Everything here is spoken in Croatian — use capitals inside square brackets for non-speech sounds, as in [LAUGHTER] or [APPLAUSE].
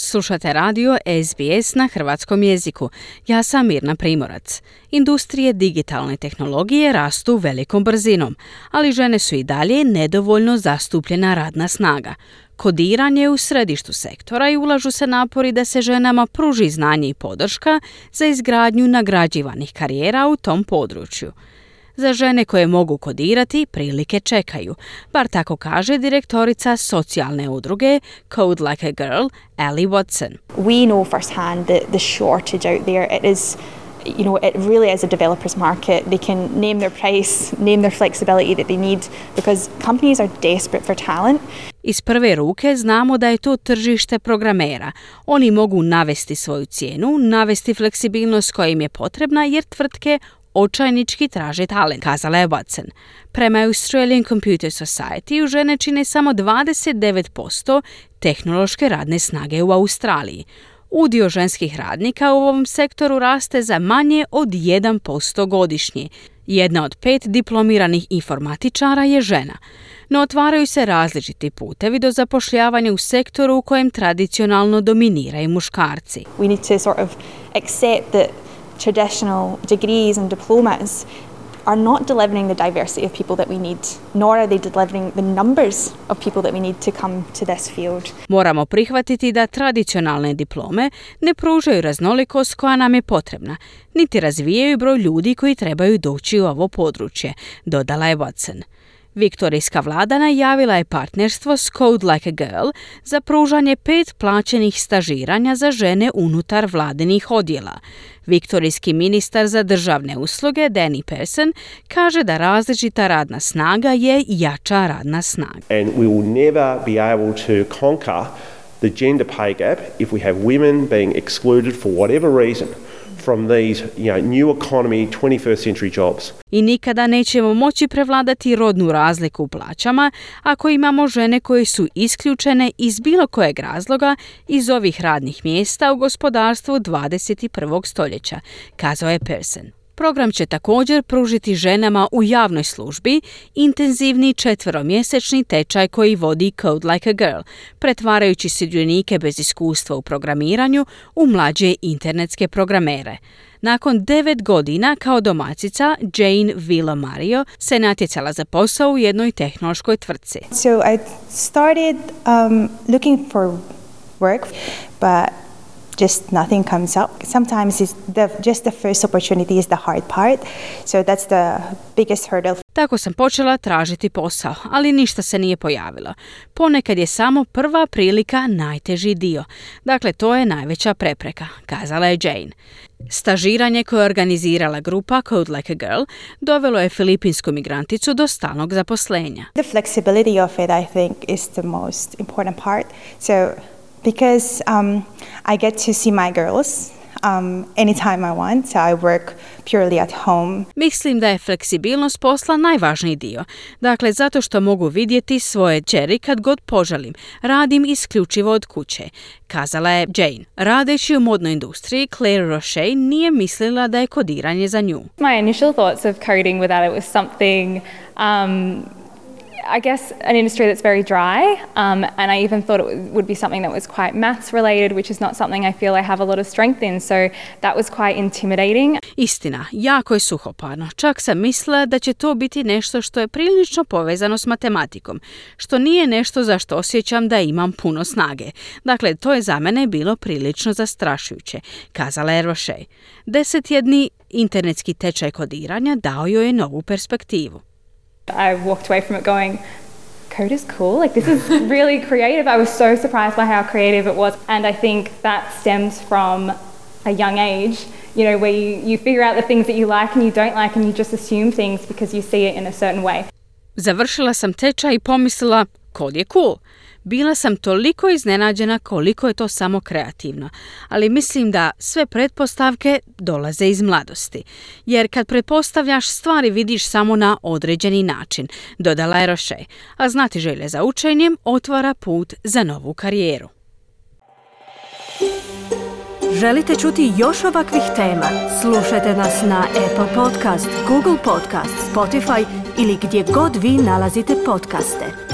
Slušate radio SBS na hrvatskom jeziku. Ja sam Mirna Primorac. Industrije digitalne tehnologije rastu velikom brzinom, ali žene su i dalje nedovoljno zastupljena radna snaga. Kodiranje je u središtu sektora i ulažu se napori da se ženama pruži znanje i podrška za izgradnju nagrađivanih karijera u tom području. Za žene koje mogu kodirati, prilike čekaju, bar tako kaže direktorica socijalne udruge Code Like a Girl, Ellie Watson. We know firsthand the, the shortage out there. It is you know, it really is a developer's market. They can name their price, name their flexibility that they need because companies are desperate for talent. Iz prve ruke znamo da je to tržište programera. Oni mogu navesti svoju cijenu, navesti fleksibilnost koja im je potrebna jer tvrtke očajnički traže talent, kazala je Watson. Prema Australian Computer Society u žene čine samo 29% tehnološke radne snage u Australiji. Udio ženskih radnika u ovom sektoru raste za manje od 1% godišnje. Jedna od pet diplomiranih informatičara je žena. No otvaraju se različiti putevi do zapošljavanja u sektoru u kojem tradicionalno dominiraju muškarci. We need to sort of accept that traditional degrees and diplomas are not delivering the diversity of people that we need, nor are they delivering the numbers of people that we need to come to this field. Moramo prihvatiti da tradicionalne diplome ne pružaju raznolikost koja nam je potrebna, niti razvijaju broj ljudi koji trebaju doći u ovo područje, dodala je Watson. Viktorijska vlada najavila je partnerstvo s Code Like a Girl za pružanje pet plaćenih stažiranja za žene unutar vladinih odjela. Viktorijski ministar za državne usluge Danny Persson kaže da različita radna snaga je jača radna snaga. And we will never be able to conquer the gender pay gap if we have women being excluded for whatever reason from these you know, new economy 21st century jobs. I nikada nećemo moći prevladati rodnu razliku u plaćama ako imamo žene koje su isključene iz bilo kojeg razloga iz ovih radnih mjesta u gospodarstvu 21. stoljeća, kazao je Person. Program će također pružiti ženama u javnoj službi intenzivni četveromjesečni tečaj koji vodi Code Like a Girl, pretvarajući sudionike bez iskustva u programiranju u mlađe internetske programere. Nakon devet godina kao domacica, Jane Villa Mario se natjecala za posao u jednoj tehnološkoj tvrtci. So I started um, looking for work, but just nothing comes up. Sometimes it's the, just the first opportunity is the hard part. So that's the biggest hurdle. Tako sam počela tražiti posao, ali ništa se nije pojavilo. Ponekad je samo prva prilika najteži dio. Dakle, to je najveća prepreka, kazala je Jane. Stažiranje koje je organizirala grupa Code Like a Girl dovelo je filipinsku migranticu do stalnog zaposlenja. The flexibility of it, I think, is the most important part. So because um, I get to see my girls um, anytime I want, so I work purely at home. Mislim da je fleksibilnost posla najvažniji dio. Dakle, zato što mogu vidjeti svoje čeri kad god poželim. Radim isključivo od kuće, kazala je Jane. Radeći u modnoj industriji, Claire Roche nije mislila da je kodiranje za nju. My initial thoughts of coding were that it was something um, I guess, an industry that's very dry, um, and I even thought it would be something that was quite maths related, which is not something I feel I have a lot of strength in. So that was quite intimidating. Istina, jako je suhoparno. Čak sam mislila da će to biti nešto što je prilično povezano s matematikom, što nije nešto za što osjećam da imam puno snage. Dakle, to je za mene bilo prilično zastrašujuće, kazala je Roche. Desetjedni internetski tečaj kodiranja dao joj je novu perspektivu. I walked away from it going, code is cool. Like, this is [LAUGHS] really creative. I was so surprised by how creative it was. And I think that stems from a young age, you know, where you, you figure out the things that you like and you don't like and you just assume things because you see it in a certain way. Završila sam tečaj i pomislila, kod je cool. Bila sam toliko iznenađena koliko je to samo kreativno, ali mislim da sve pretpostavke dolaze iz mladosti. Jer kad pretpostavljaš stvari vidiš samo na određeni način, dodala je Roche, a znati želje za učenjem otvara put za novu karijeru. Želite čuti još ovakvih tema? Slušajte nas na Apple Podcast, Google Podcast, Spotify ili gdje god vi nalazite podcaste.